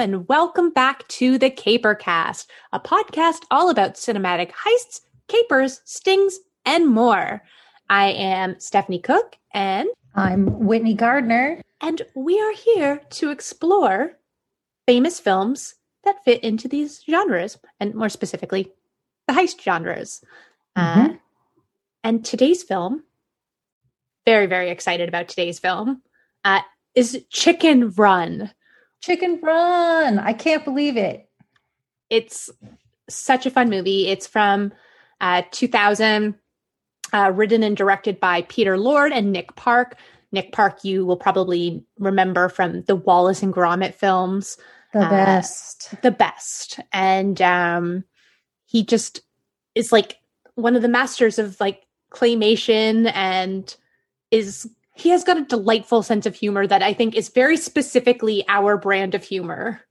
And welcome back to the Capercast, a podcast all about cinematic heists, capers, stings, and more. I am Stephanie Cooke, and I'm Whitney Gardner. And we are here to explore famous films that fit into these genres, and more specifically, the heist genres. Mm-hmm. Uh, and today's film, very, very excited about today's film, uh, is Chicken Run. Chicken Run. I can't believe it. It's such a fun movie. It's from uh, 2000, uh, written and directed by Peter Lord and Nick Park. Nick Park, you will probably remember from the Wallace and Gromit films. The uh, best. The best. And um, he just is like one of the masters of like claymation and is he has got a delightful sense of humor that I think is very specifically our brand of humor.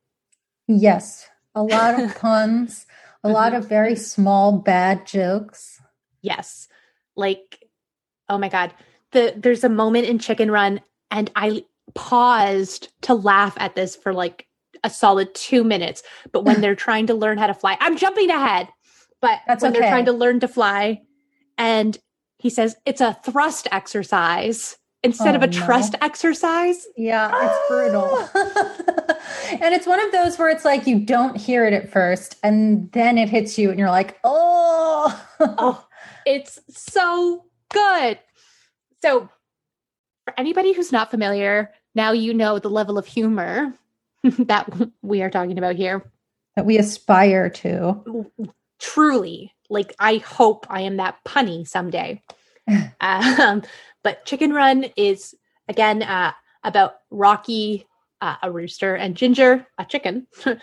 Yes, a lot of puns, a mm-hmm. lot of very small bad jokes. Yes. Like oh my god, the there's a moment in Chicken Run and I paused to laugh at this for like a solid 2 minutes, but when they're trying to learn how to fly, I'm jumping ahead. But That's when okay. they're trying to learn to fly and he says it's a thrust exercise instead oh, of a oh, no. trust exercise. Yeah, it's brutal. and it's one of those where it's like you don't hear it at first and then it hits you and you're like, oh, oh it's so good. So, for anybody who's not familiar, now you know the level of humor that we are talking about here. That we aspire to. Truly. Like, I hope I am that punny someday. um, but Chicken Run is again uh, about Rocky, uh, a rooster, and Ginger, a chicken, uh,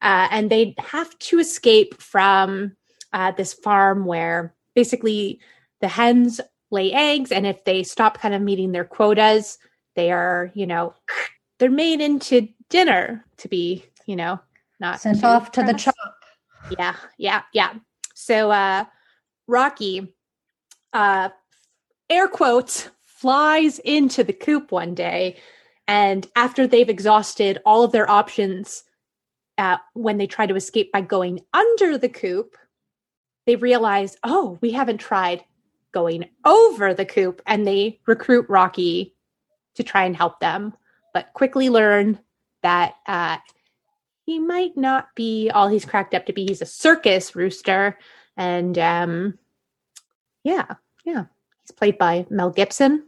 and they have to escape from uh, this farm where basically the hens lay eggs, and if they stop kind of meeting their quotas, they are, you know, they're made into dinner to be, you know, not sent off to the chop. Yeah, yeah, yeah. So uh Rocky uh air quotes, flies into the coop one day. And after they've exhausted all of their options uh, when they try to escape by going under the coop, they realize, oh, we haven't tried going over the coop. And they recruit Rocky to try and help them, but quickly learn that uh, he might not be all he's cracked up to be. He's a circus rooster. And um, yeah, yeah. He's played by Mel Gibson.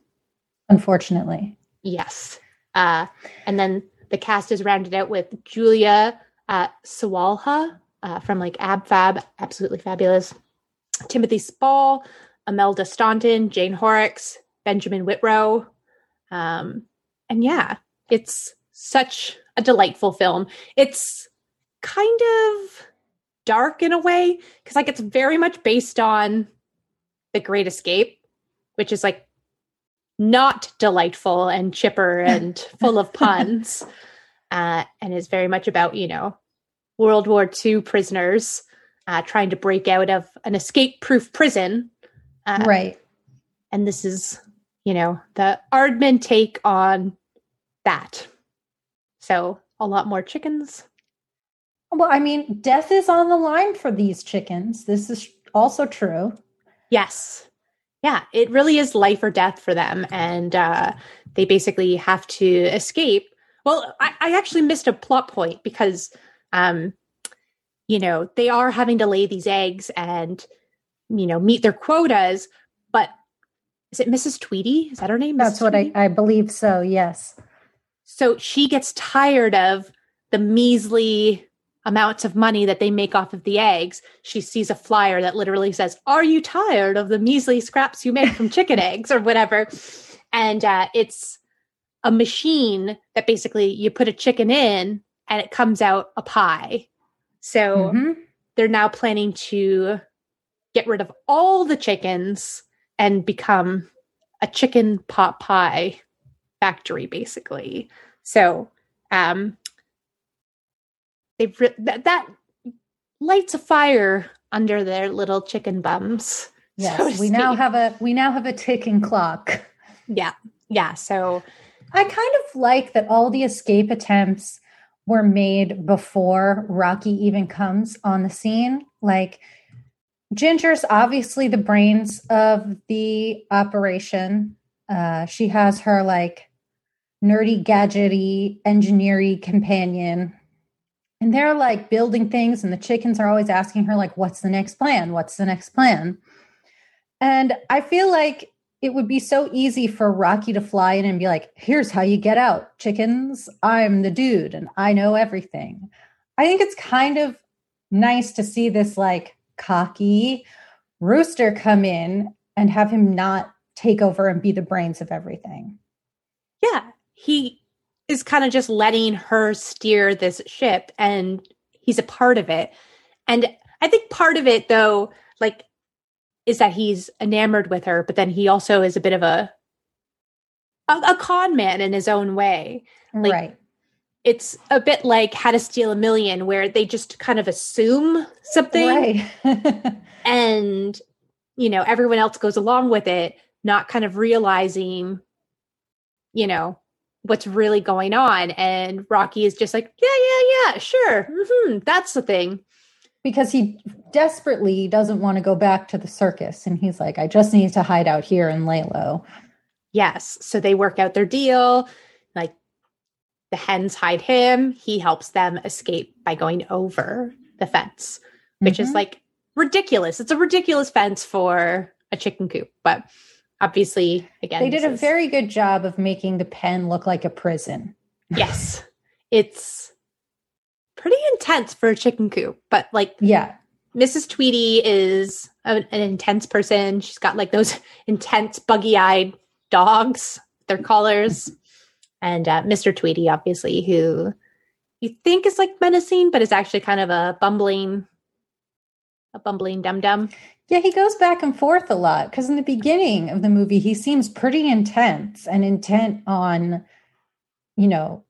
Unfortunately. Yes. Uh, and then the cast is rounded out with Julia uh, Sawalha uh, from like Ab Fab, absolutely fabulous. Timothy Spall, Imelda Staunton, Jane Horrocks, Benjamin Whitrow. Um, and yeah, it's such a delightful film. It's kind of dark in a way because like it's very much based on The Great Escape which is like not delightful and chipper and full of puns, uh, and is very much about, you know, World War II prisoners uh, trying to break out of an escape proof prison. Uh, right. And this is, you know, the Aardman take on that. So a lot more chickens. Well, I mean, death is on the line for these chickens. This is also true. Yes yeah, it really is life or death for them. And uh, they basically have to escape. Well, I, I actually missed a plot point because, um, you know, they are having to lay these eggs and, you know, meet their quotas. But is it Mrs. Tweedy? Is that her name? That's Mrs. what I, I believe so, yes. So she gets tired of the measly amounts of money that they make off of the eggs, she sees a flyer that literally says, Are you tired of the measly scraps you make from chicken eggs or whatever? And uh, it's a machine that basically you put a chicken in and it comes out a pie. So mm-hmm. they're now planning to get rid of all the chickens and become a chicken pot pie factory, basically. So um, they've that, that lights a fire under their little chicken bums. Yes, so we speak. now have a we now have a ticking clock. Yeah, yeah. So I kind of like that all the escape attempts were made before Rocky even comes on the scene. Like Ginger's obviously the brains of the operation. Uh, she has her like nerdy, gadgety, engineering companion. And they're like building things, and the chickens are always asking her, like, what's the next plan? What's the next plan? And I feel like it would be so easy for Rocky to fly in and be like, here's how you get out, chickens. I'm the dude and I know everything. I think it's kind of nice to see this like cocky rooster come in and have him not take over and be the brains of everything. Yeah. He is kind of just letting her steer this ship and he's a part of it. And I think part of it though, like is that he's enamored with her, but then he also is a bit of a a, a con man in his own way. Like, right. It's a bit like How to Steal a Million, where they just kind of assume something, right. and you know everyone else goes along with it, not kind of realizing, you know, what's really going on. And Rocky is just like, yeah, yeah, yeah, sure, mm-hmm, that's the thing. Because he desperately doesn't want to go back to the circus. And he's like i just need to hide out here and lay low yes. So they work out their deal. Like the hens hide him. He helps them escape by going over the fence which mm-hmm. is like ridiculous. It's a ridiculous fence for a chicken coop but obviously again they did a is... very good job of making the pen look like a prison yes it's pretty intense for a chicken coop. But like, yeah, Mrs. Tweedy is a, an intense person. She's got like those intense, buggy eyed dogs, their collars. and uh, Mr. Tweedy, obviously, who you think is like menacing, but is actually kind of a bumbling, a bumbling dum dum. Yeah, he goes back and forth a lot because in the beginning of the movie, he seems pretty intense and intent on, you know,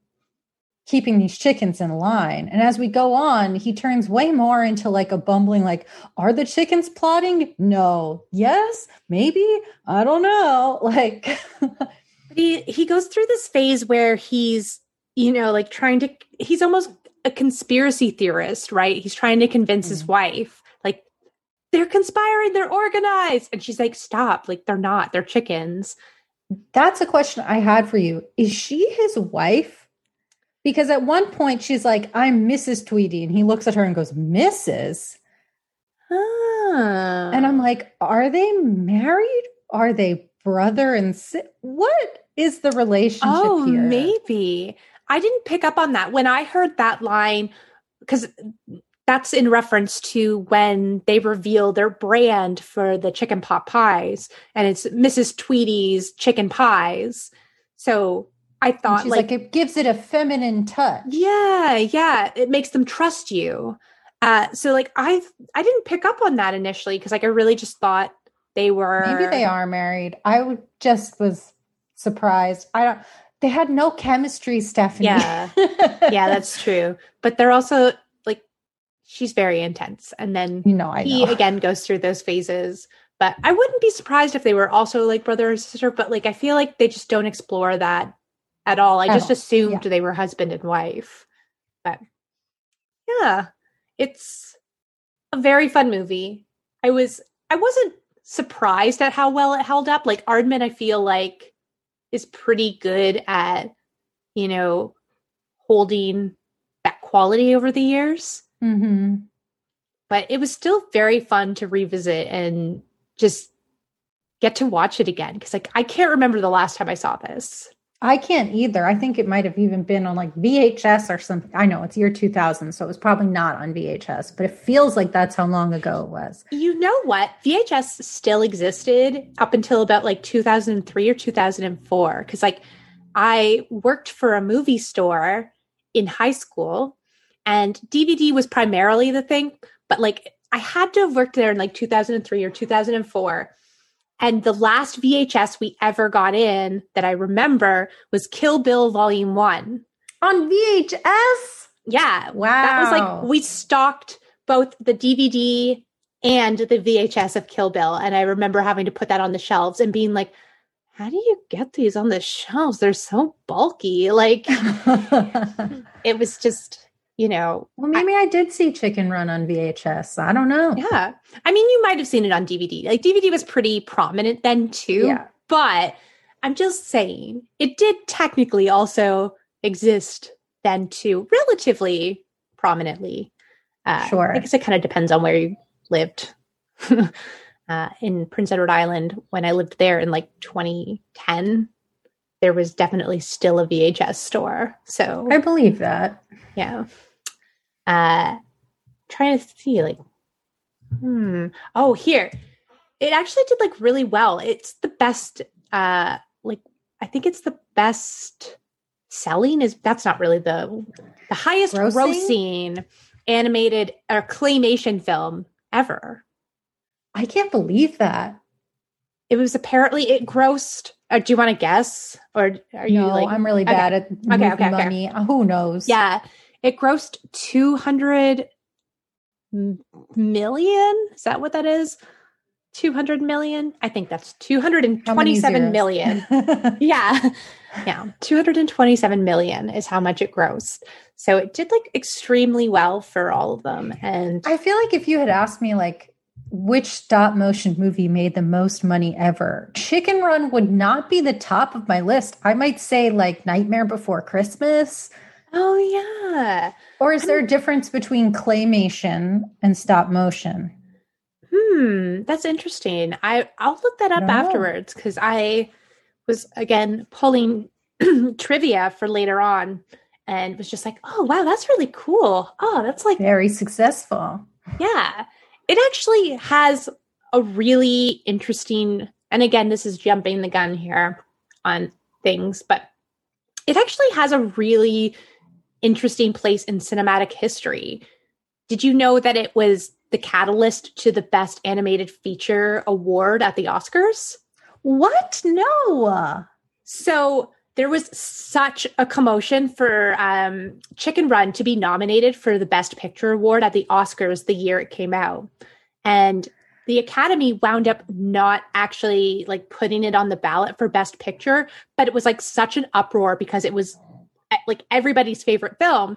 keeping these chickens in line. And as we go on, he turns way more into like a bumbling, like, are the chickens plotting? No. Yes, maybe. I don't know. Like he he goes through this phase where he's, you know, like trying to he's almost a conspiracy theorist, right? He's trying to convince mm his wife, they're conspiring, they're organized. And she's like, stop, like they're not, they're chickens. That's a question I had for you. Is she his wife? Because at one point she's like, I'm Mrs. Tweedy. And he looks at her and goes, Mrs. Ah. And I'm like, are they married? Are they brother and si- what is the relationship oh, here? Maybe. I didn't pick up on that. When I heard that line, because that's in reference to when they reveal their brand for the chicken pot pies, and it's Mrs. Tweedy's chicken pies. So I thought like, like, it gives it a feminine touch. Yeah, yeah. It makes them trust you. Uh, so like I I didn't pick up on that initially because like I really just thought they were maybe they are married. I just was surprised. I don't they had no chemistry, Stephanie. Yeah. yeah, that's true. But they're also she's very intense. And then you know, I he know. again goes through those phases. But I wouldn't be surprised if they were also like brother or sister, but like I feel like they just don't explore that at all. I at just all. assumed yeah. they were husband and wife. But yeah, it's a very fun movie. I was I wasn't surprised at how well it held up. Like Aardman, I feel like is pretty good at, you know, holding that quality over the years. Mm-hmm. But it was still very fun to revisit and just get to watch it again because like I can't remember the last time I saw this. I can't either. I think it might have even been on like VHS or something. I know it's year 2000, so it was probably not on VHS, but it feels like that's how long ago it was. You know what? VHS still existed up until about like 2003 or 2004 cuz like I worked for a movie store in high school and DVD was primarily the thing, but like I had to have worked there in like 2003 or 2004 and the last VHS we ever got in that I remember was Kill Bill Volume 1. On VHS? Yeah. Wow. That was like, we stocked both the DVD and the VHS of Kill Bill. And I remember having to put that on the shelves and being like, how do you get these on the shelves? They're so bulky. Like it was just, you know. Well, maybe I, I, did see Chicken Run on VHS. I don't know. Yeah. I mean, you might have seen it on DVD. Like DVD was pretty prominent then too. Yeah. But I'm just saying, it did technically also exist then too, relatively prominently. Uh, sure. I guess it kind of depends on where you lived. uh, in Prince Edward Island, when I lived there in like 2010, there was definitely still a VHS store. So I believe that. Yeah. Uh, trying to see like, hmm. Oh, here. It actually did like really well. It's the best. Uh, like I think it's the best selling is that's not really the the highest grossing, grossing animated or claymation film ever. I can't believe that. It was apparently it grossed. Or uh, do you want to guess, or are you no, like? I'm really bad okay. at okay, okay, money. Okay. Who knows? Yeah, it grossed two hundred million. Is that what that is? 200 million. I think that's 227 million. yeah. Yeah. 227 million is how much it grossed. So it did like extremely well for all of them. And I feel like if you had asked me like which stop motion movie made the most money ever, Chicken Run would not be the top of my list. I might say like Nightmare Before Christmas. Oh yeah. Or is there a difference between claymation and stop motion? Hmm, that's interesting. I I'll look that up afterwards because I was again pulling trivia for later on and was just like, oh wow, that's really cool. Oh, that's like very successful. Yeah. It actually has a really interesting and again, this is jumping the gun here on things, but it actually has a really interesting place in cinematic history. Did you know that it was the catalyst to the Best Animated Feature award at the Oscars. What? No. So there was such a commotion for um, Chicken Run to be nominated for the Best Picture award at the Oscars the year it came out. And the Academy wound up not actually like putting it on the ballot for Best Picture, but it was like such an uproar because it was like everybody's favorite film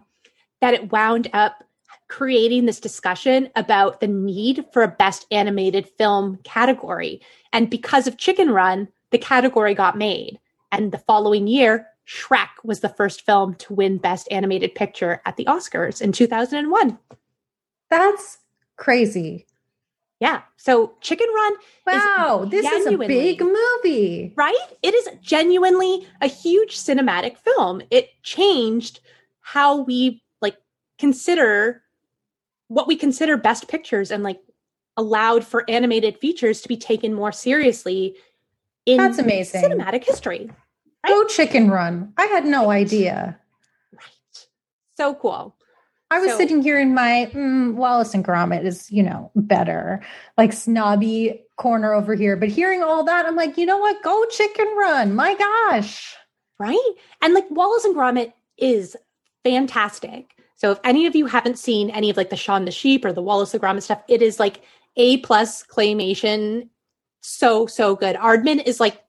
that it wound up creating this discussion about the need for a best animated film category. And because of Chicken Run, the category got made. And the following year, Shrek was the first film to win Best Animated Picture at the Oscars in 2001. That's crazy. Yeah. So Chicken Run. Wow, is this is a big movie. Right? It is genuinely a huge cinematic film. It changed how we like consider what we consider best pictures and like allowed for animated features to be taken more seriously in That's amazing. cinematic history. Right? Go Chicken Run. I had no idea. Right. So cool. I was so, sitting here in my mm, Wallace and Gromit is, you know, better, like snobby corner over here. But hearing all that, I'm like, you know what? Go Chicken Run. My gosh. Right. And like Wallace and Gromit is fantastic. So if any of you haven't seen any of like the Shaun the Sheep or the Wallace the Gromit stuff, it is like A plus claymation. So, so good. Aardman is like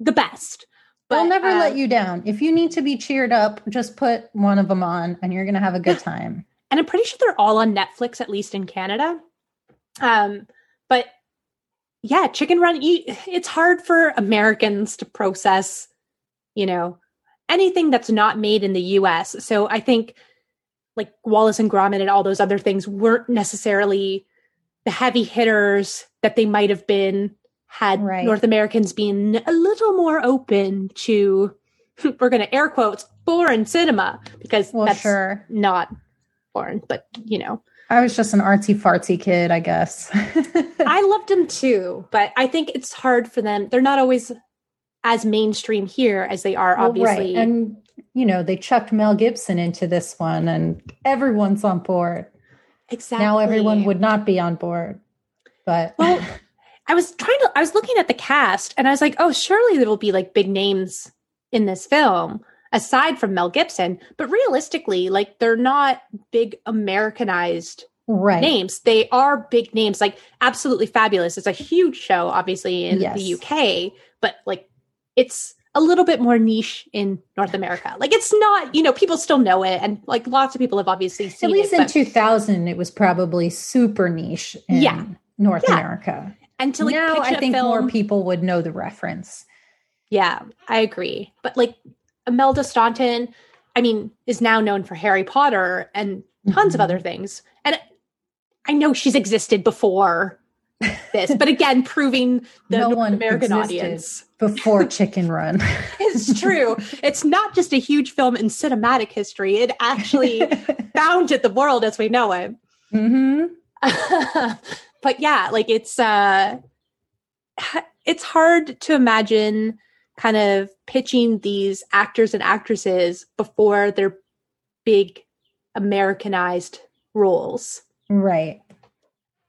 the best. But, They'll never uh, let you down. If you need to be cheered up, just put one of them on and you're going to have a good time. and I'm pretty sure they're all on Netflix, at least in Canada. Um, but yeah, Chicken Run, it's hard for Americans to process, you know, anything that's not made in the US. So I think like Wallace and Gromit and all those other things weren't necessarily the heavy hitters that they might have been had right. North Americans been a little more open to we're going to air quotes foreign cinema because well, that's sure. not foreign, but you know. I was just an artsy fartsy kid, I guess. I loved them too, but I think it's hard for them. They're not always as mainstream here as they are well, obviously right. and you know they chucked mel gibson into this one and everyone's on board exactly now everyone would not be on board but well i was trying to i was looking at the cast and i was like oh surely there will be like big names in this film aside from mel gibson but realistically like they're not big americanized right. names. They are big names, like absolutely fabulous. It's a huge show, obviously, in Yes. the UK, but like it's a little bit more niche in North America. Like it's not, you know, people still know it, and like lots of people have obviously seen it. At least it. in but- 2000, it was probably super niche in Yeah. North Yeah. America. And to like now, I think more people would know the reference. Yeah, I agree. But like Imelda Staunton, I mean, is now known for Harry Potter and tons of Mhm. other things. And I know she's existed before this, but again, proving the No North one American audience. Before Chicken Run. It's true. it's not just a huge film in cinematic history. It actually founded the world as we know it. hmm but yeah, like it's uh it's hard to imagine kind of pitching these actors and actresses before their big Americanized roles. Right.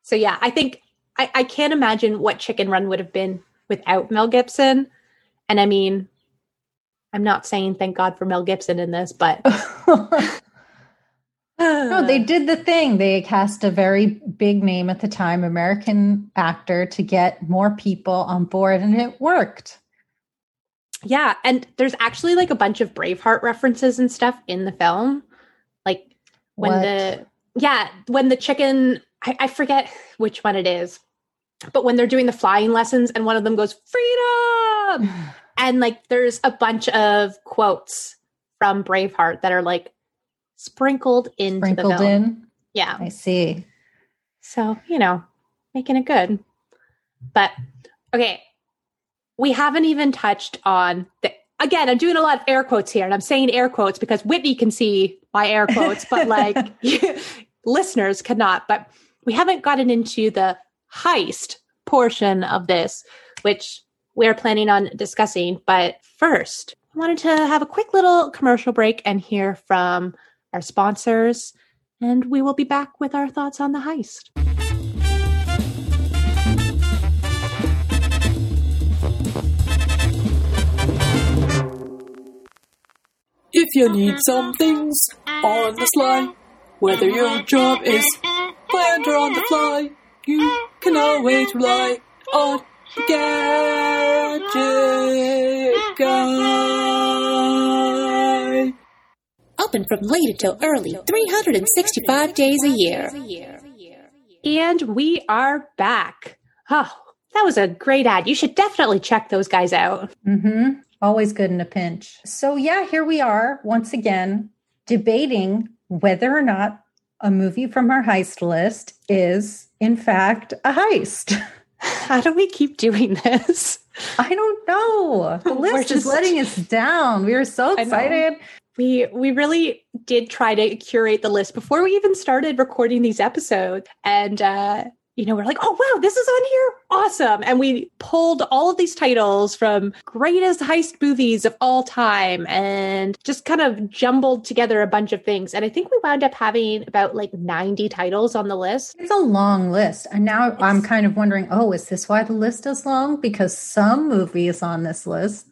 So yeah, I think I, I can't imagine what Chicken Run would have been without Mel Gibson. And I mean, I'm not saying thank God for Mel Gibson in this, but no, they did the thing. They cast a very big name at the time, American actor, to get more people on board, and it worked. Yeah, and there's actually like a bunch of Braveheart references and stuff in the film. Like when What? the yeah, when the chicken I, I forget which one it is, but when they're doing the flying lessons and one of them goes, Freedom! And like there's a bunch of quotes from Braveheart that are like sprinkled into the sprinkled film. in. Yeah. I see. So, you know, making it good. But okay, we haven't even touched on the again, I'm doing a lot of air quotes here, and I'm saying air quotes because Whitney can see my air quotes, but like listeners cannot. But we haven't gotten into the heist portion of this, which we're planning on discussing. But first, I wanted to have a quick little commercial break and hear from our sponsors, and we will be back with our thoughts on the heist. If you need some things on the sly, whether your job is planned or on the fly, you can always rely on the Gadget Guy. Open from late until early, 365 days a year. And we are back. Oh, that was a great ad. You should definitely check those guys out. Mm-hmm. Always good in a pinch. So, yeah, here we are once again debating whether or not a movie from our heist list is, in fact, a heist. How do we keep doing this? I don't know. The We're list is just- letting us down. We were so excited. We we really did try to curate the list before we even started recording these episodes. And uh, you know, we're like, oh wow, this is on here. Awesome. And we pulled all of these titles from greatest heist movies of all time and just kind of jumbled together a bunch of things. And I think we wound up having about like 90 titles on the list. It's a long list. And now I'm kind of wondering oh, is this why the list is long? Because some movies on this list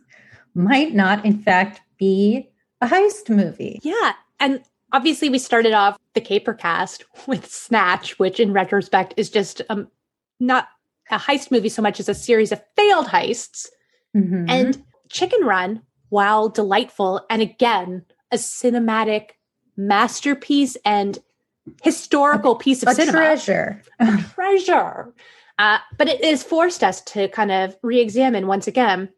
might not, in fact, be a heist movie. Yeah. And obviously, we started off the Caper cast with Snatch, which in retrospect is just um, not a heist movie so much as a series of failed heists. Mhm. And Chicken Run, while delightful and again, a cinematic masterpiece and historical piece of a cinema treasure. treasure. Uh, but it has forced us to kind of re examine once again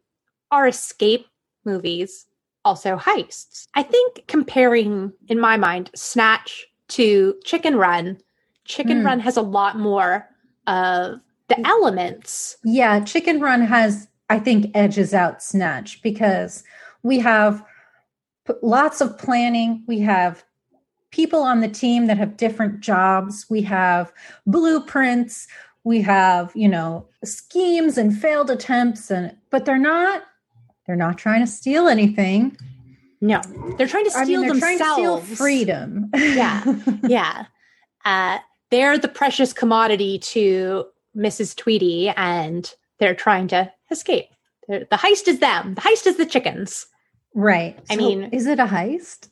our escape movies also heists? I think comparing, in my mind, Snatch to Chicken Run, Chicken Hmm. Run has a lot more of the elements. Yeah, Chicken Run has, I think, edges out Snatch because we have lots of planning. We have people on the team that have different jobs. We have blueprints. We have, you know, schemes and failed attempts, and but they're not. They're not trying to steal anything. No, they're trying to I steal mean, they're themselves. trying to steal freedom. Yeah. yeah. Uh, they're the precious commodity to Mrs. Tweedy, and they're trying to escape. They're- the heist is them. The heist is the chickens. right. I So mean- is it a heist?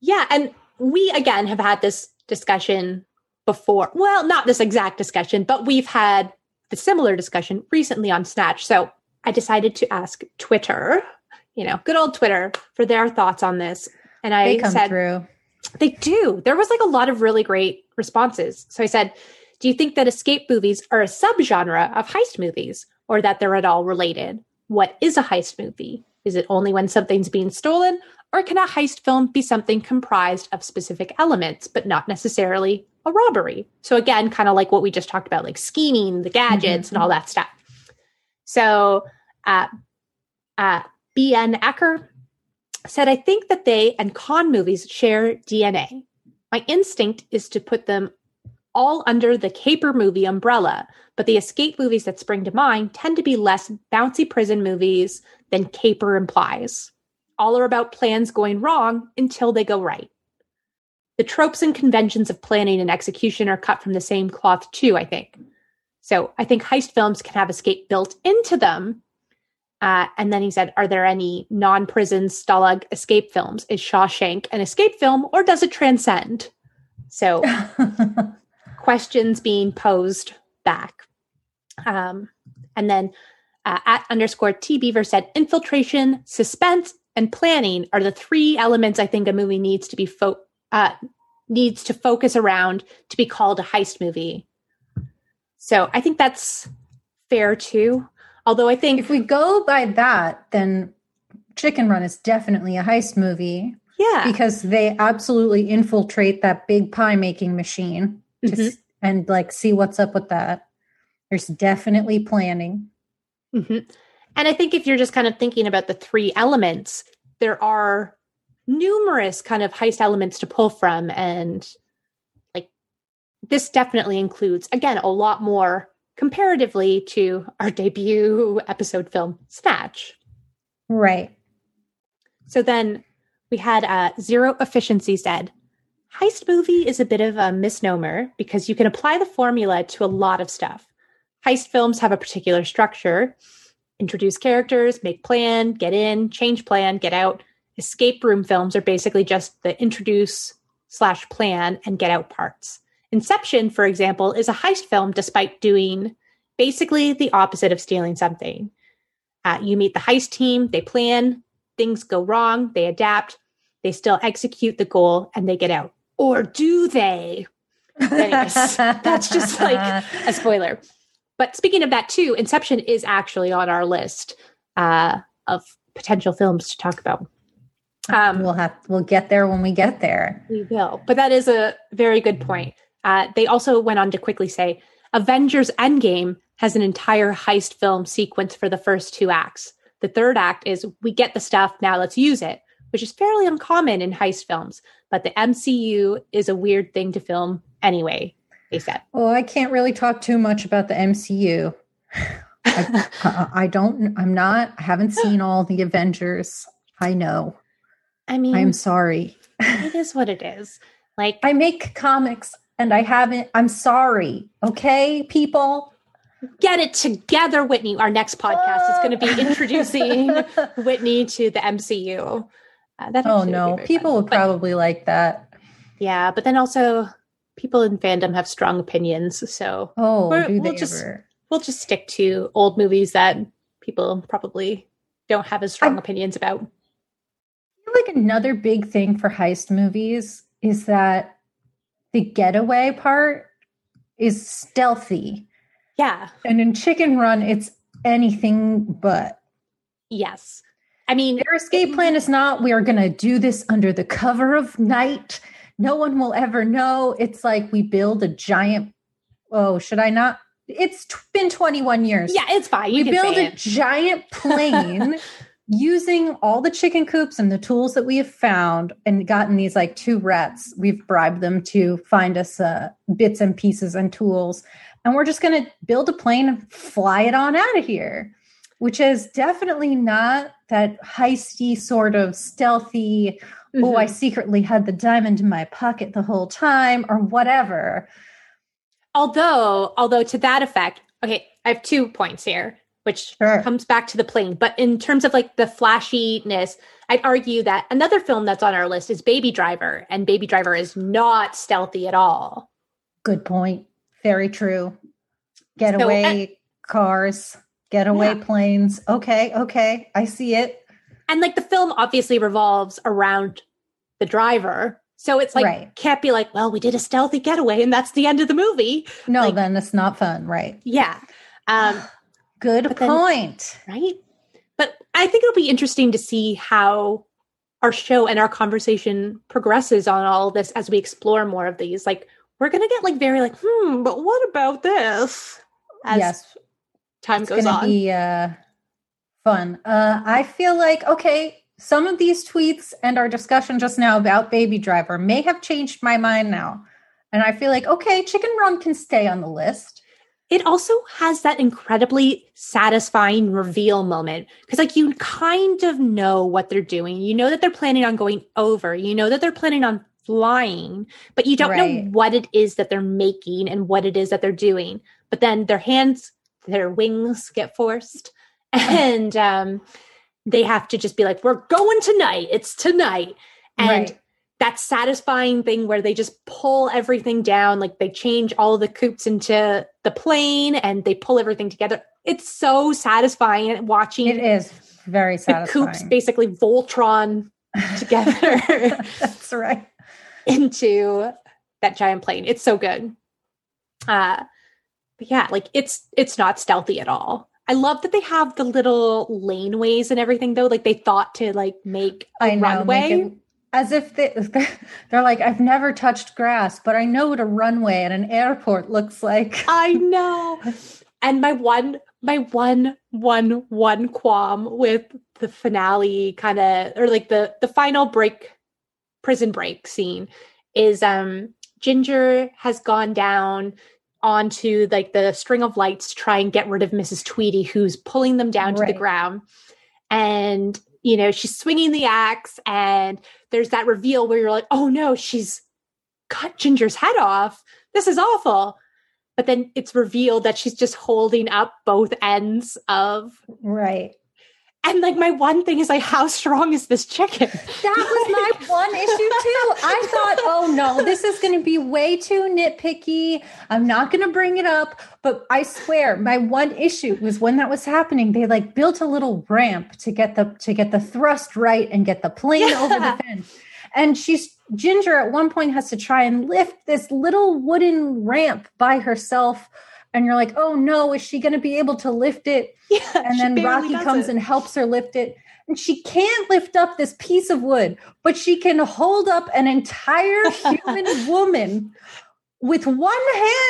Yeah, and we again have had this discussion before. Well, not this exact discussion, but we've had the similar discussion recently on Snatch. So I decided to ask Twitter, you know, good old Twitter, for their thoughts on this. And I They come said, through. they do. There was like a lot of really great responses. So I said, Do you think that escape movies are a subgenre of heist movies or that they're at all related? What is a heist movie? Is it only when something's being stolen? Or can a heist film be something comprised of specific elements, but not necessarily a robbery? So, again, kind of like what we just talked about, like scheming, the gadgets, mm-hmm. and all that stuff. So, uh, uh, BN Ecker said, I think that they and con movies share DNA. My instinct is to put them all under the caper movie umbrella, but the escape movies that spring to mind tend to be less bouncy prison movies than caper implies. All are about plans going wrong until they go right. The tropes and conventions of planning and execution are cut from the same cloth, too, I think. So I think heist films can have escape built into them, uh, and then he said, Are there any non prison Stalag escape films? Is Shawshank an escape film or does it transcend? So, questions being posed back. Um, and then uh, at underscore T Beaver said, Infiltration, suspense, and planning are the three elements I think a movie needs to be fo- uh, needs to focus around to be called a heist movie. So I think that's fair too. Although I think if we go by that, then Chicken Run is definitely a heist movie yeah, because they absolutely infiltrate that big pie making machine Mhm. s- and like see what's up with that. There's definitely planning. hmm And I think if you're just kind of thinking about the three elements, there are numerous kind of heist elements to pull from. And this definitely includes, again, a lot more comparatively to our debut episode film, Snatch. Right. So then we had uh, Zero Efficiency said, Heist movie is a bit of a misnomer because you can apply the formula to a lot of stuff. Heist films have a particular structure introduce characters, make plan, get in, change plan, get out. Escape room films are basically just the introduce slash plan and get out parts. Inception, for example, is a heist film despite doing basically the opposite of stealing something. Uh, you meet the heist team, they plan, things go wrong, they adapt, they still execute the goal, and they get out. Or do they? Anyways, that's just like a spoiler. But speaking of that, too, Inception is actually on our list uh, of potential films to talk about. Um, we'll have we'll get there when we get there. we will. But that is a very good point. Uh, they also went on to quickly say Avengers Endgame has an entire heist film sequence for the first two acts. The third act is we get the stuff, now let's use it, which is fairly uncommon in heist films. But the MCU is a weird thing to film anyway, they said. Well, I can't really talk too much about the MCU. I, I, I don't. I'm not. I haven't seen all the Avengers. I know. I mean, I'm sorry. it is what it is. Like, I make comics and I haven't. I'm sorry. Okay, people. get it together, Whitney. Our next podcast is going to be introducing Whitney to the MCU. Uh, that Oh actually would be no, people fun. would But- probably like that. yeah, but then also people in fandom have strong opinions, so Oh, we'll they just- ever? we'll just stick to old movies that people probably don't have as strong I- opinions about. I feel like another big thing for heist movies is that the getaway part is stealthy. Yeah. And in Chicken Run, it's anything but. Yes. I mean, Their escape plan is not, we are going to do this under the cover of night. No one will ever know. It's like we build a giant, oh, should I not? It's t- been 21 years. yeah, it's fine. You we build a it. giant plane using all the chicken coops and the tools that we have found and gotten these like two rats we've bribed them to find us uh, bits and pieces and tools. And we're just going to build a plane and fly it on out of here which is definitely not that heisty sort of stealthy oh i Mhm. secretly had the diamond in my pocket the whole time or whatever. Although although to that effect okay i have two points here which Sure. comes back to the plane but in terms of like the flashiness i'd argue that another film that's on our list is baby driver and baby driver is not stealthy at all Good point. Very true. So, Getaway cars, getaway Yeah. planes. Okay, okay. I see it. and like the film obviously revolves around the driver. So it's like Right. can't be like, well, we did a stealthy getaway and that's the end of the movie. No, Like- then it's not fun, right? Yeah. Um, Good But then- point. right? But I think it'll be interesting to see how our show and our conversation progresses on all this as we explore more of these. Like we're gonna get like very like, hmm, but what about this? As yes, time it's goes on. be uh, fun. Uh, I feel like okay, some of these tweets and our discussion just now about Baby Driver may have changed my mind now, and I feel like okay, Chicken Run can stay on the list. It also has that incredibly satisfying reveal moment. Because like you kind of know what they're doing. You know that they're planning on going over. You know that they're planning on flying but you don't Right. know what it is that they're making and what it is that they're doing. But then their hands their wings get forced. And um they have to just be like we're going tonight. It's tonight. And Right. That satisfying thing where they just pull everything down like they change all the coops into the plane and they pull everything together. It's so satisfying watching It is very satisfying the coops basically voltron together That's right. into that giant plane. It's so good. Uh but yeah like it's it's not stealthy at all. I love that they have the little laneways and everything though. Like they thought to like make a I know. runway. make as if they, they're like, I've never touched grass, but I know what a runway at an airport looks like. I know. And my one, my one, one, one qualm with the finale kind of, or like the the final break, prison break scene, is um Ginger has gone down onto like the string of lights to try and get rid of Mrs. Tweedy, who's pulling them down to the ground, and you know she's swinging the axe, and there's that reveal where you're like, oh no, she's cut Ginger's head off. This is awful but then it's revealed that she's just holding up both ends of Right. And like my one thing is like how strong is this chicken That was my one issue too. I thought, oh no, this is going to be way too nitpicky. I'm not going to bring it up. But I swear, my one issue was when that was happening. They like built a little ramp to get the to get the thrust right and get the plane over the fence. And she's Ginger at one point has to try and lift this little wooden ramp by herself. And you're like, oh no, is she going to be able to lift it? yeah and then Rocky comes it. and helps her lift it. And she can't lift up this piece of wood, but she can hold up an entire human woman with one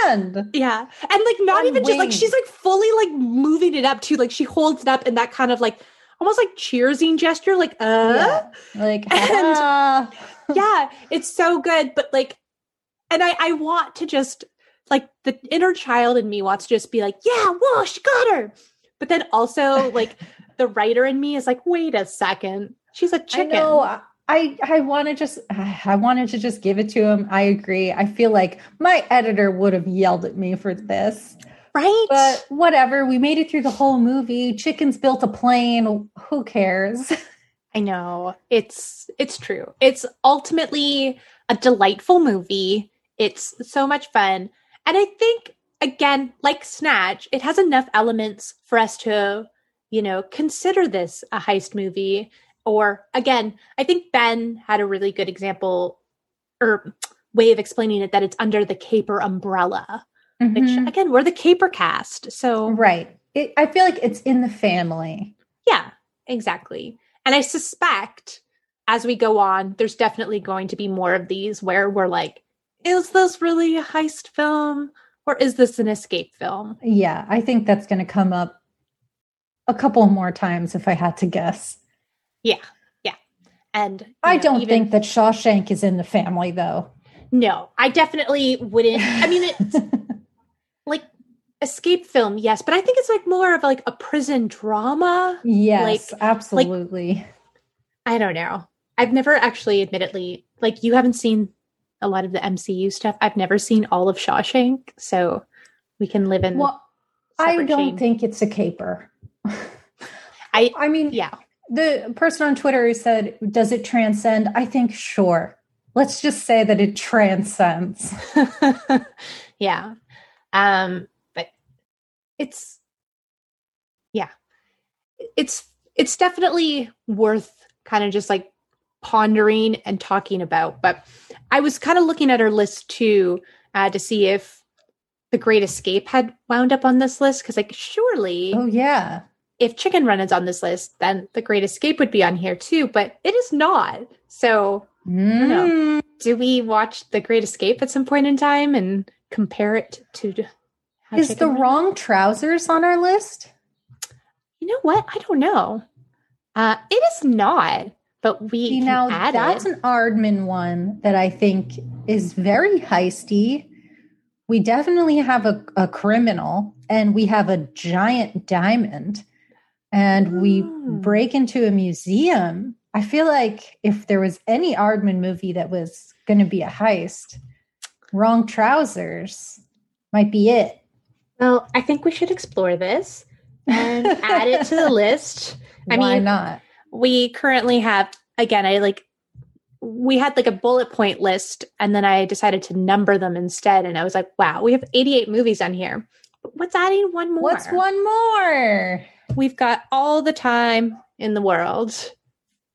hand. yeah and like not One even just like she's like fully like moving it up too like she holds it up in that kind of like almost like cheersing gesture like uh Yeah. Like, And- ah. yeah, it's so good. But like, and I, I want to just like the inner child in me wants to just be like, yeah, whoa, she got her. But then also like the writer in me is like, wait a second, she's a chicken. know. I I want to just I wanted to just give it to him. I agree. I feel like my editor would have yelled at me for this. right? But whatever, we made it through the whole movie. Chickens built a plane. Who cares? I know it's it's true. It's ultimately a delightful movie. It's so much fun, and I think again, like Snatch, it has enough elements for us to, you know, consider this a heist movie. Or again, I think Ben had a really good example or way of explaining it that it's under the caper umbrella. Which Mhm. again, we're the caper cast, so Right. It, I feel like it's in the family. Yeah, exactly. And I suspect as we go on, there's definitely going to be more of these where we're like, is this really a heist film or is this an escape film? Yeah, I think that's going to come up a couple more times if I had to guess. Yeah, yeah. And I know, don't even- think that Shawshank is in the family though. no, I definitely wouldn't. I mean, it's like escape film, yes, but I think it's like more of like a prison drama. yes, like- absolutely. I don't know. I've never actually, admittedly, like you haven't seen a lot of the MCU stuff. I've never seen all of Shawshank, so we can live in. well, I don't shame. think it's a caper. I I mean, yeah. the person on Twitter who said, "Does it transcend?" I think sure. Let's just say that it transcends. Yeah. Um, but it's yeah. It's it's definitely worth kind of just like pondering and talking about. But I was kind of looking at our list too uh, to see if the Great Escape had wound up on this list because like surely Oh yeah. if Chicken Run is on this list, then the Great Escape would be on here too, but it is not. So. Mm. do we watch the Great Escape at some point in time and compare it to Is the Chicken Run- wrong trousers on our list? You know what? I don't know. Uh, it is not, but we See, now that's it. an Aardman one that I think is very heisty. We definitely have a, a criminal and we have a giant diamond and we Mm. break into a museum. I feel like if there was any Aardman movie that was going to be a heist, Wrong Trousers might be it. Well, I think we should explore this and add it to the list. I Why mean, not? We currently have again i like we had like a bullet point list and then i decided to number them instead and i was like wow we have 88 movies on here what's adding one more What's one more? we've got all the time in the world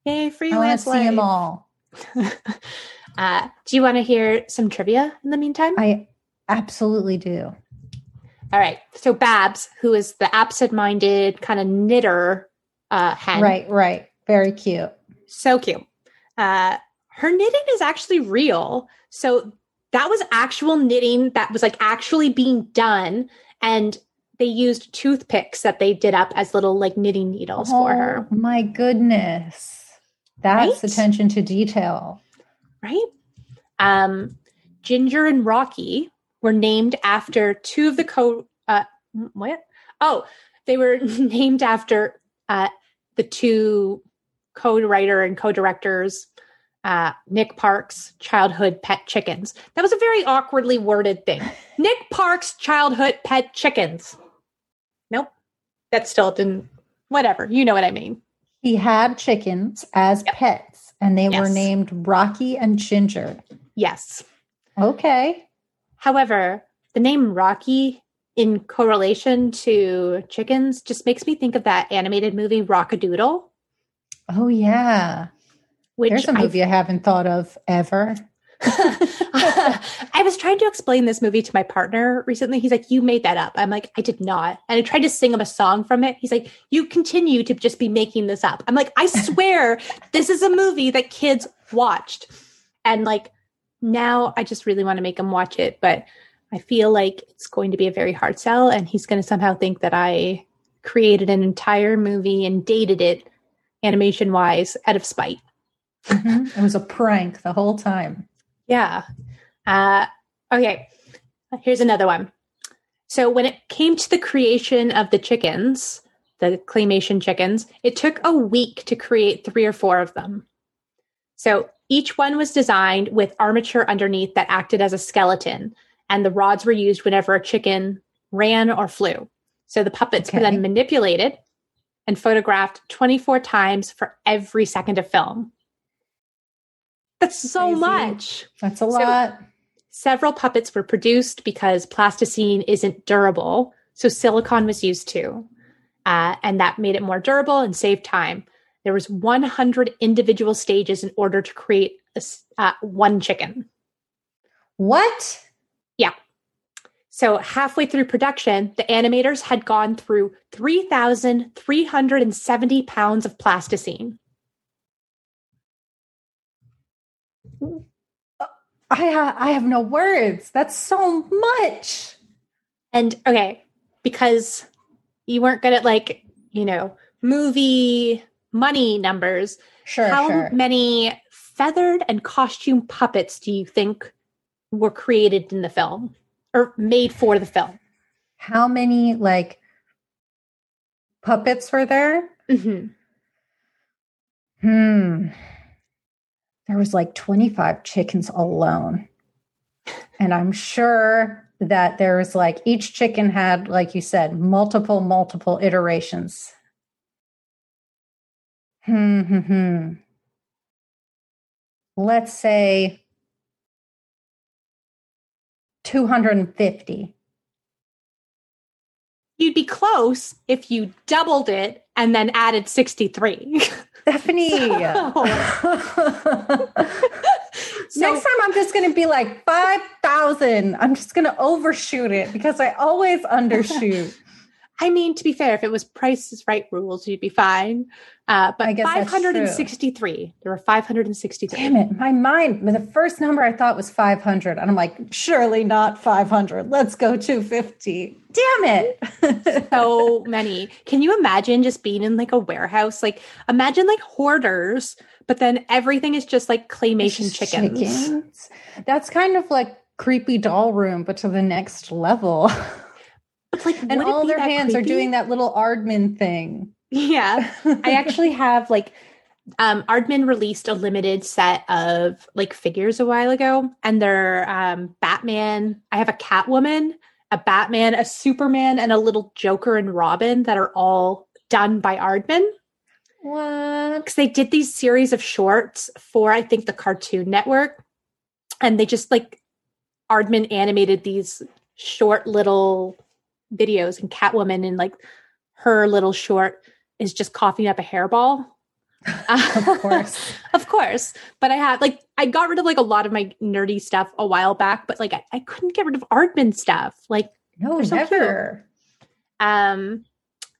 yay I want to see them all. uh, do you want to hear some trivia in the meantime I absolutely do. all right so babs who is the absent-minded kind of knitter uh hen Right, right. Very cute. So cute. Uh, her knitting is actually real. So that was actual knitting that was like actually being done. And they used toothpicks that they did up as little like knitting needles for her. Oh, My goodness. That's Right? attention to detail. Right. Um, Ginger and Rocky were named after two of the co, uh, what? Oh, they were named after, uh, the two co-writer and co-directors uh, Nick Park's childhood pet chickens. That was a very awkwardly worded thing. Nick Park's childhood pet chickens. Nope, that still didn't. Whatever, you know what I mean. He had chickens as Yep. pets, and they were named Rocky and Ginger. Yes. Okay. However, the name Rocky in correlation to chickens just makes me think of that animated movie Rock-a-Doodle, Oh, yeah. which There's a movie I haven't thought of ever. I was trying to explain this movie to my partner recently. He's like, You made that up. I'm like, I did not. And I tried to sing him a song from it. He's like, You continue to just be making this up. I'm like, I swear this is a movie that kids watched. And like, now I just really want to make him watch it. But I feel like it's going to be a very hard sell. And he's going to somehow think that I created an entire movie and dated it animation wise out of spite. Mhm. It was a prank the whole time. Yeah. Uh, okay. Here's another one. So, when it came to the creation of the chickens, the claymation chickens, it took a week to create three or four of them. So, each one was designed with armature underneath that acted as a skeleton, and the rods were used whenever a chicken ran or flew. So, the puppets were then manipulated and photographed 24 times for every second of film. That's so Crazy. much. That's a lot. Several puppets were produced because plasticine isn't durable, so silicone was used too, uh, and that made it more durable and saved time. There was 100 individual stages in order to create a uh, one chicken. What? So halfway through production, the animators had gone through 3,370 pounds of plasticine. I ha- I have no words. That's so much. And okay, because you weren't good at like, you know, movie money numbers, Sure, how sure. many feathered and costume puppets do you think were created in the film or made for the film? How many like puppets were there? hmm Hmm. There was like 25 chickens alone. And I'm sure that there was like each chicken had, like you said, multiple, multiple iterations. Hmm, hmm, hmm. Let's say 250. You'd be close if you doubled it and then added 63. Stephanie. So- Next time I'm just going to be like 5,000. I'm just going to overshoot it because I always undershoot. I mean, to be fair, if it was Price is Right rules, you'd be fine. Uh, but I guess that's 563. There were 563. Damn it. My mind, the first number I thought was 500. And I'm like, surely not 500. Let's go 250. Damn it. so many. Can you imagine just being in like a warehouse? Like imagine like hoarders, but then everything is just like claymation chickens. Chickens. That's kind of like creepy doll room, but to the next level. It's like and all their hands are doing that little Aardman thing. Yeah. I actually have like um Aardman released a limited set of like figures a while ago and they're um Batman. I have a Catwoman, a Batman, a Superman and a little Joker and Robin that are all done by Aardman. what? because they did these series of shorts for I think the Cartoon Network, and they just like Aardman animated these short little videos, and Catwoman in like her little short is just coughing up a hairball. Of course. of course. But I had like I got rid of like a lot of my nerdy stuff a while back, but like I, I couldn't get rid of Aardman stuff. Like No, so never. um,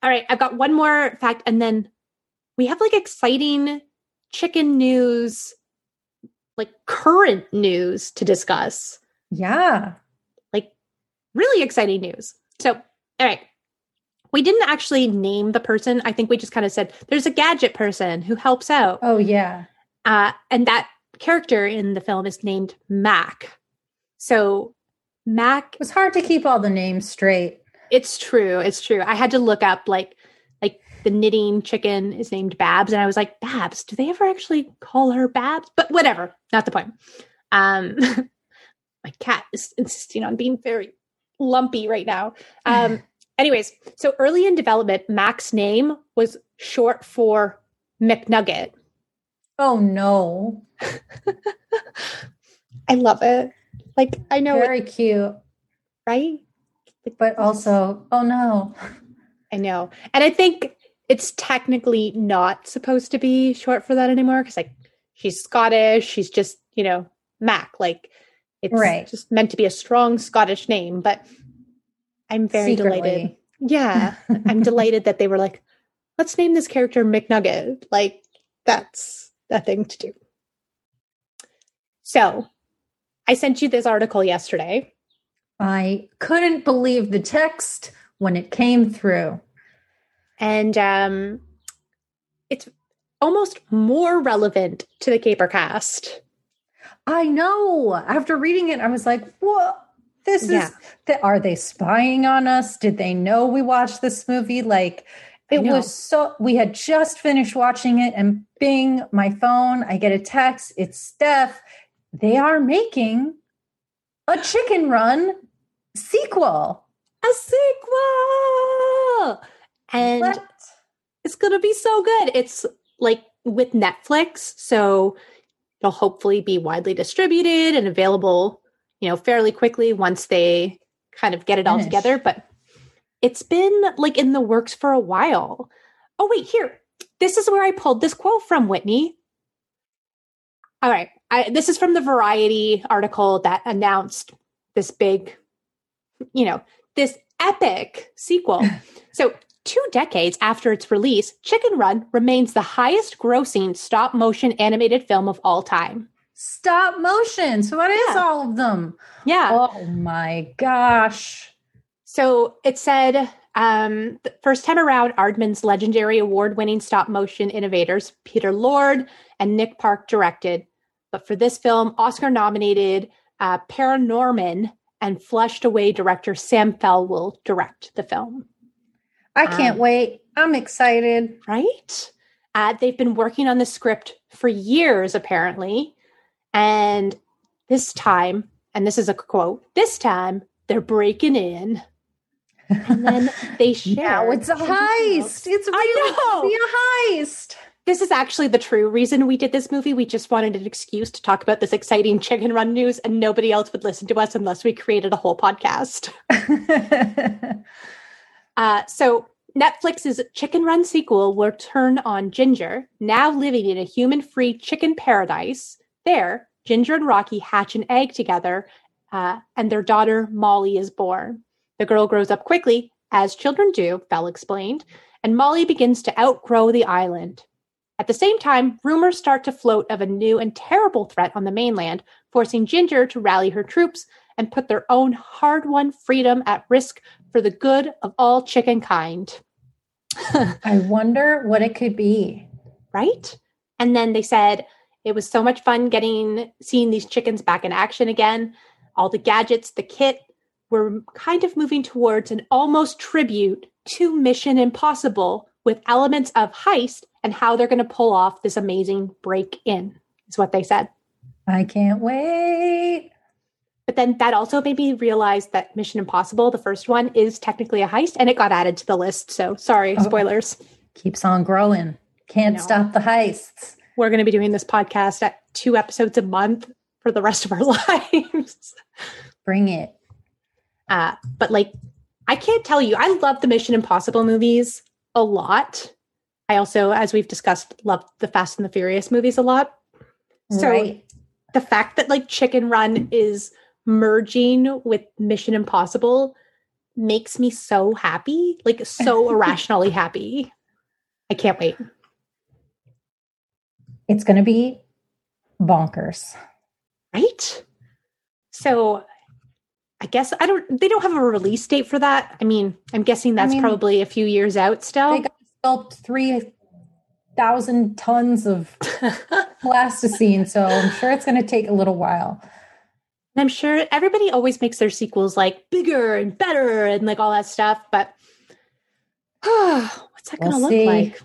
all right, I've got one more fact, and then we have like exciting chicken news, like current news to discuss. Yeah. Like really exciting news. So, all right. We didn't actually name the person. I think we just kind of said there's a gadget person who helps out. Oh, yeah. Uh, and that character in the film is named Mac. So, Mac It was hard to keep all the names straight. It's true. It's true. I had to look up like like the knitting chicken is named Babs, and I was like, Babs, do they ever actually call her Babs? But whatever, not the point. Um my cat is insisting on being very lumpy right now. Um anyways, so early in development, Mac's name was short for McNugget. Oh, no. I love it. Like I know it, Very cute. right? But also, oh, no. I know. And I think it's technically not supposed to be short for that anymore because, like, she's Scottish. She's just, you know, Mac. Like, it's Right. just meant to be a strong Scottish name. But I'm very delighted. Yeah. I'm delighted that they were like, let's name this character McNugget. Like, that's the thing to do. So I sent you this article yesterday. I couldn't believe the text when it came through. and um, it's almost more relevant to the Caper cast. I know. After reading it, I was like, what? This Yeah. is, th- are they spying on us? Did they know we watched this movie? Like, it was so, we had just finished watching it, and bing, my phone, I get a text. It's Steph. They are making a chicken run sequel. A sequel, and What? it's gonna be so good. It's like with Netflix, so it'll hopefully be widely distributed and available, you know, fairly quickly once they kind of get it all Finish. together. But it's been like in the works for a while. Oh wait, here. This is where I pulled this quote from Whitney. All right. I, this is from the Variety article that announced this big, you know, this epic sequel. so, two decades after its release, Chicken Run remains the highest grossing stop motion animated film of all time. Stop motion. So, what is Yeah. all of them? Yeah. Oh my gosh. So it said, um, the first time around, Aardman's legendary award winning stop motion innovators, Peter Lord and Nick Park, directed. But for this film, Oscar nominated uh, ParaNorman and flushed away director Sam Fell will direct the film. I can't Um, wait. I'm excited. Right? Uh, they've been working on the script for years, apparently. And this time, and this is a quote, this time they're breaking in. And then they share. Now it's a heist. It's really a heist. this is actually the true reason we did this movie. We just wanted an excuse to talk about this exciting chicken run news, and nobody else would listen to us unless we created a whole podcast. Uh, so Netflix's Chicken Run sequel will turn on Ginger, now living in a human-free chicken paradise. There, Ginger and Rocky hatch an egg together, uh, and their daughter Molly is born. The girl grows up quickly, as children do, Fell explained, and Molly begins to outgrow the island. At the same time, rumors start to float of a new and terrible threat on the mainland, forcing Ginger to rally her troops and put their own hard won freedom at risk for the good of all chicken kind. I wonder what it could be. right? And then they said it was so much fun getting seeing these chickens back in action again. All the gadgets, the kit, we're kind of moving towards an almost tribute to Mission Impossible with elements of heist and how they're going to pull off this amazing break in, is what they said. I can't wait. But then that also made me realize that Mission Impossible, the first one, is technically a heist and it got added to the list. So sorry, Oh. spoilers. Keeps on growing. Can't No. stop the heists. We're going to be doing this podcast at two episodes a month for the rest of our lives. Bring it. Uh, but like, I can't tell you, I love the Mission Impossible movies a lot. I also, as we've discussed, love the Fast and the Furious movies a lot. So right. the fact that like Chicken Run is merging with Mission Impossible makes me so happy, like so irrationally happy. I can't wait. It's going to be bonkers. Right? So I guess I don't they don't have a release date for that. I mean, I'm guessing that's mean, probably a few years out still. They got sculpt 3,000 tons of plasticine, so I'm sure it's going to take a little while. And I'm sure everybody always makes their sequels like bigger and better and like all that stuff, but what's that going to We'll look like?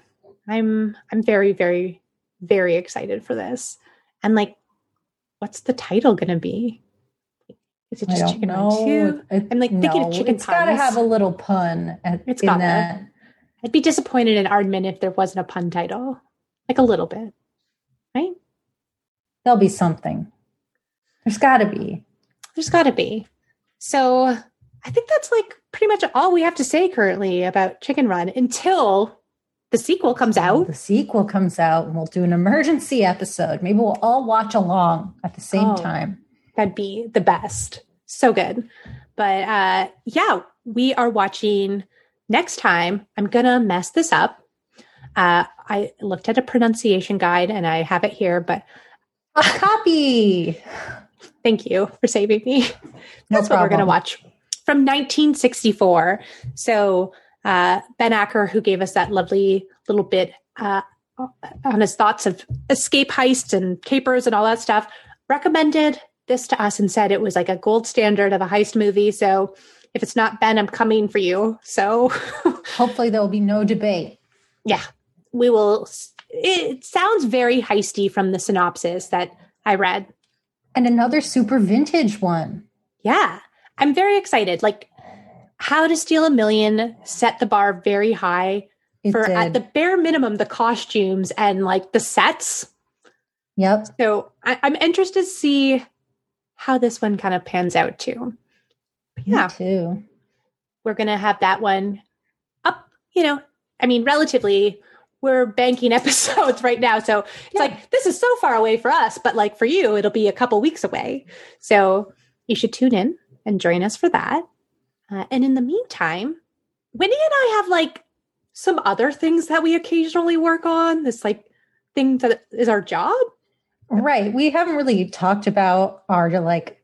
I'm I'm very very very excited for this. And like what's the title going to be? Is it just Chicken know. 2? It- I'm, like, thinking of chicken It's got to have a little pun at, It's in that. I'd be disappointed in Aardman if there wasn't a pun title. Like a little bit. Right? There'll be something. There's got to be. There's got to be. So I think that's like pretty much all we have to say currently about Chicken Run until the sequel comes out. The sequel comes out, and we'll do an emergency episode. Maybe we'll all watch along at the same Oh. time. That'd be the best. So good. But uh yeah, we are watching next time. I'm gonna mess this up. Uh I looked at a pronunciation guide and I have it here, but Topkapi. Thank you for saving me. No That's what we're going to watch from 1964. So uh, Ben Acker, who gave us that lovely little bit uh, on his thoughts of escape heists and capers and all that stuff, recommended this to us and said it was like a gold standard of a heist movie. So if it's not Ben, I'm coming for you. So Hopefully, there will be no debate. yeah, we will. It sounds very heisty from the synopsis that I read. And another super vintage one. Yeah, I'm very excited. Like, How to Steal a Million set the bar very high It for did. at the bare minimum the costumes and like the sets. yep. So I, I'm interested to see how this one kind of pans out too. Yeah, Me too. we're gonna have that one up. You know, I mean, relatively. We're banking episodes right now, so it's Yeah. like this is so far away for us, but like for you, it'll be a couple weeks away. So you should tune in and join us for that. Uh, and in the meantime, Winnie and I have like some other things that we occasionally work on. This like thing that is our job. Right. We haven't really talked about our like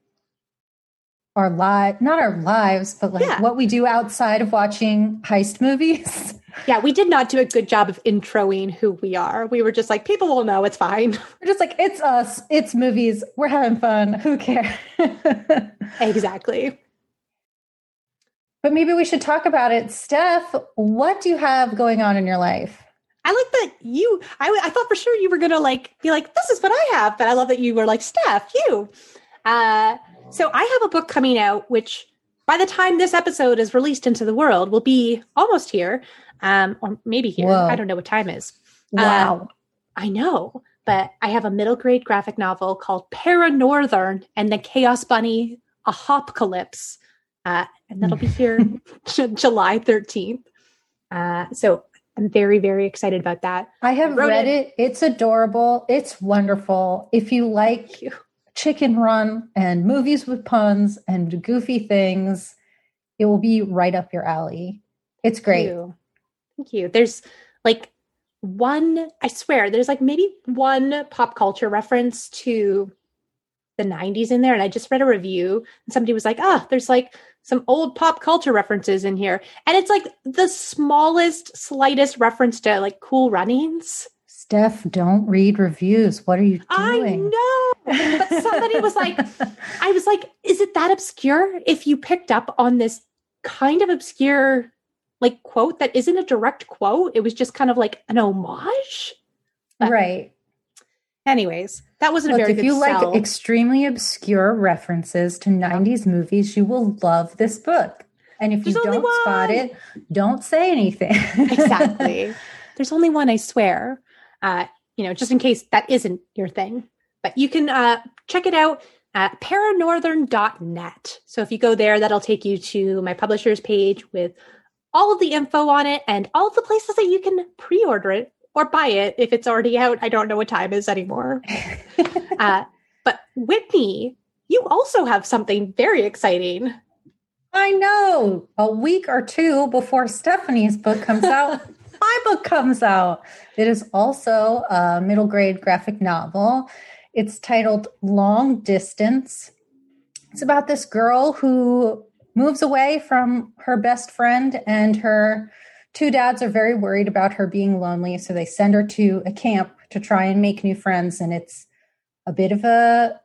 our live not our lives, but like Yeah. what we do outside of watching heist movies. Yeah, we did not do a good job of introing who we are. We were just like, people will know it's fine. We're just like, it's us, it's movies, we're having fun. Who cares? exactly. but maybe we should talk about it. Steph, what do you have going on in your life? I like that you. I thought for sure you were gonna like be like, this is what I have, but I love that you were like, Steph, you. Uh, so I have a book coming out, which by the time this episode is released into the world, will be almost here, um, or maybe here. Whoa. I don't know what time is. Wow. I know, but I have a middle grade graphic novel called Paranorthern and the Chaos Bunny, a Hopcalypse. Uh, and that'll be here July 13th. Uh, so I'm very, very excited about that. I have Wrote read it. It's adorable. It's wonderful. If you like you. Chicken Run and movies with puns and goofy things, it will be right up your alley. It's great. Thank you. Thank you. There's like one, I swear, there's like maybe one pop culture reference to the 90s in there. And I just read a review and somebody was like, ah, there's like some old pop culture references in here. And it's like the smallest, slightest reference to like cool runnings. Steph, don't read reviews. What are you doing? I know. But somebody was like, I was like, is it that obscure if you picked up on this kind of obscure like quote that isn't a direct quote? It was just kind of like an homage. but- right. Anyways, that wasn't Look, a very if you sell. like extremely obscure references to 90s movies, you will love this book. And if There's you don't spot it, don't say anything. exactly. There's only one, I swear. Uh, you know, just in case that isn't your thing. But you can uh, check it out at paranorthern.net. So if you go there, that'll take you to my publisher's page with all of the info on it and all of the places that you can pre-order it or buy it if it's already out. I don't know what time is anymore. uh, but Whitney, you also have something very exciting. I know. A week or two before Stephanie's book comes out, my book comes out. It is also a middle grade graphic novel. It's titled Long Distance. It's about this girl who moves away from her best friend, and her two dads are very worried about her being lonely. So they send her to a camp to try and make new friends. And it's a bit of a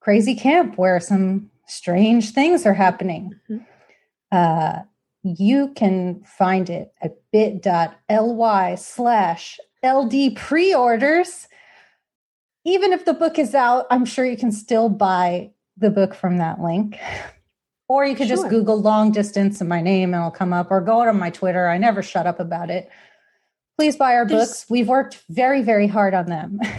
crazy camp where some strange things are happening. Mhm. Uh, you can find it at bit.ly slash LD pre-orders. Even if the book is out, I'm sure you can still buy the book from that link. Or you could just Google long distance and my name and it'll come up, or go to my Twitter. I never shut up about it. Please buy our There's- books. We've worked very, very hard on them.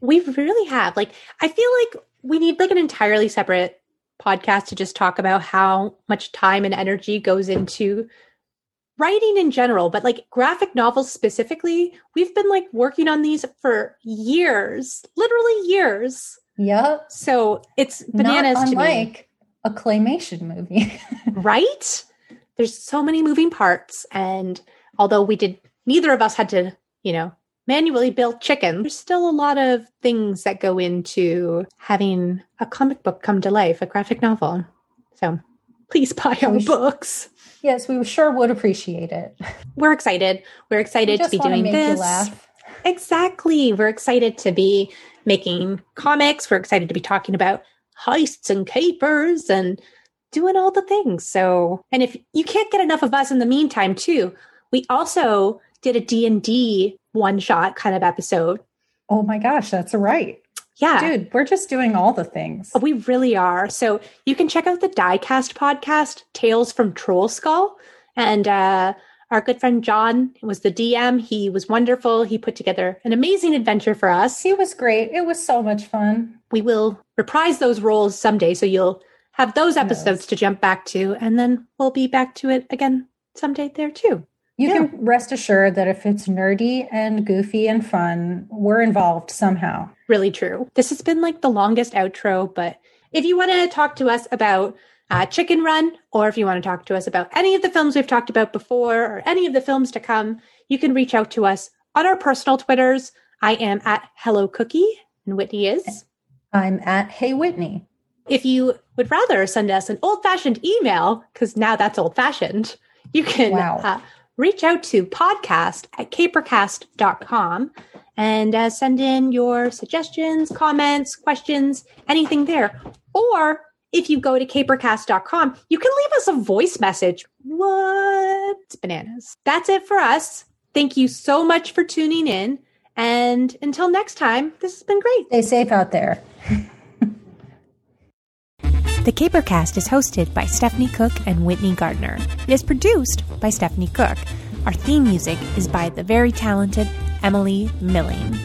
We really have. Like, I feel like we need like an entirely separate podcast to just talk about how much time and energy goes into writing in general, but like graphic novels specifically. We've been like working on these for years, literally years. yep. So it's bananas Not to me, a claymation movie. right? There's so many moving parts. And although we did, neither of us had to, you know, manually built chicken, there's still a lot of things that go into having a comic book come to life, a graphic novel. So please buy our sh- books. yes, we sure would appreciate it. We're excited. We're We excited to be doing this. Exactly. We're excited to be making comics. We're excited to be talking about heists and capers and doing all the things. So, and if you can't get enough of us in the meantime too, we also did a D&D one shot kind of episode. Oh my gosh, that's right. Yeah. Dude, we're just doing all the things. We really are. So you can check out the Diecast podcast, Tales from Troll Skull. And uh, our good friend John was the DM. He was wonderful. He put together an amazing adventure for us. He was great. It was so much fun. we will reprise those roles someday. So you'll have those episodes Yes. to jump back to, and then we'll be back to it again someday there too. You Yeah. can rest assured that if it's nerdy and goofy and fun, we're involved somehow. Really true. This has been like the longest outro, but if you want to talk to us about uh, Chicken Run, or if you want to talk to us about any of the films we've talked about before, or any of the films to come, you can reach out to us on our personal Twitters. I am at Hello Cookie, and Whitney is. I'm at Hey Whitney. If you would rather send us an old fashioned email, because now that's old fashioned, you can Wow. uh, reach out to podcast at capercast.com and uh, send in your suggestions, comments, questions, anything there. Or if you go to capercast.com, you can leave us a voice message. What? Bananas. That's it for us. Thank you so much for tuning in. And until next time, this has been great. Stay safe out there. The Capercast is hosted by Stephanie Cooke and Whitney Gardner. It is produced by Stephanie Cooke. Our theme music is by the very talented Emily Milling.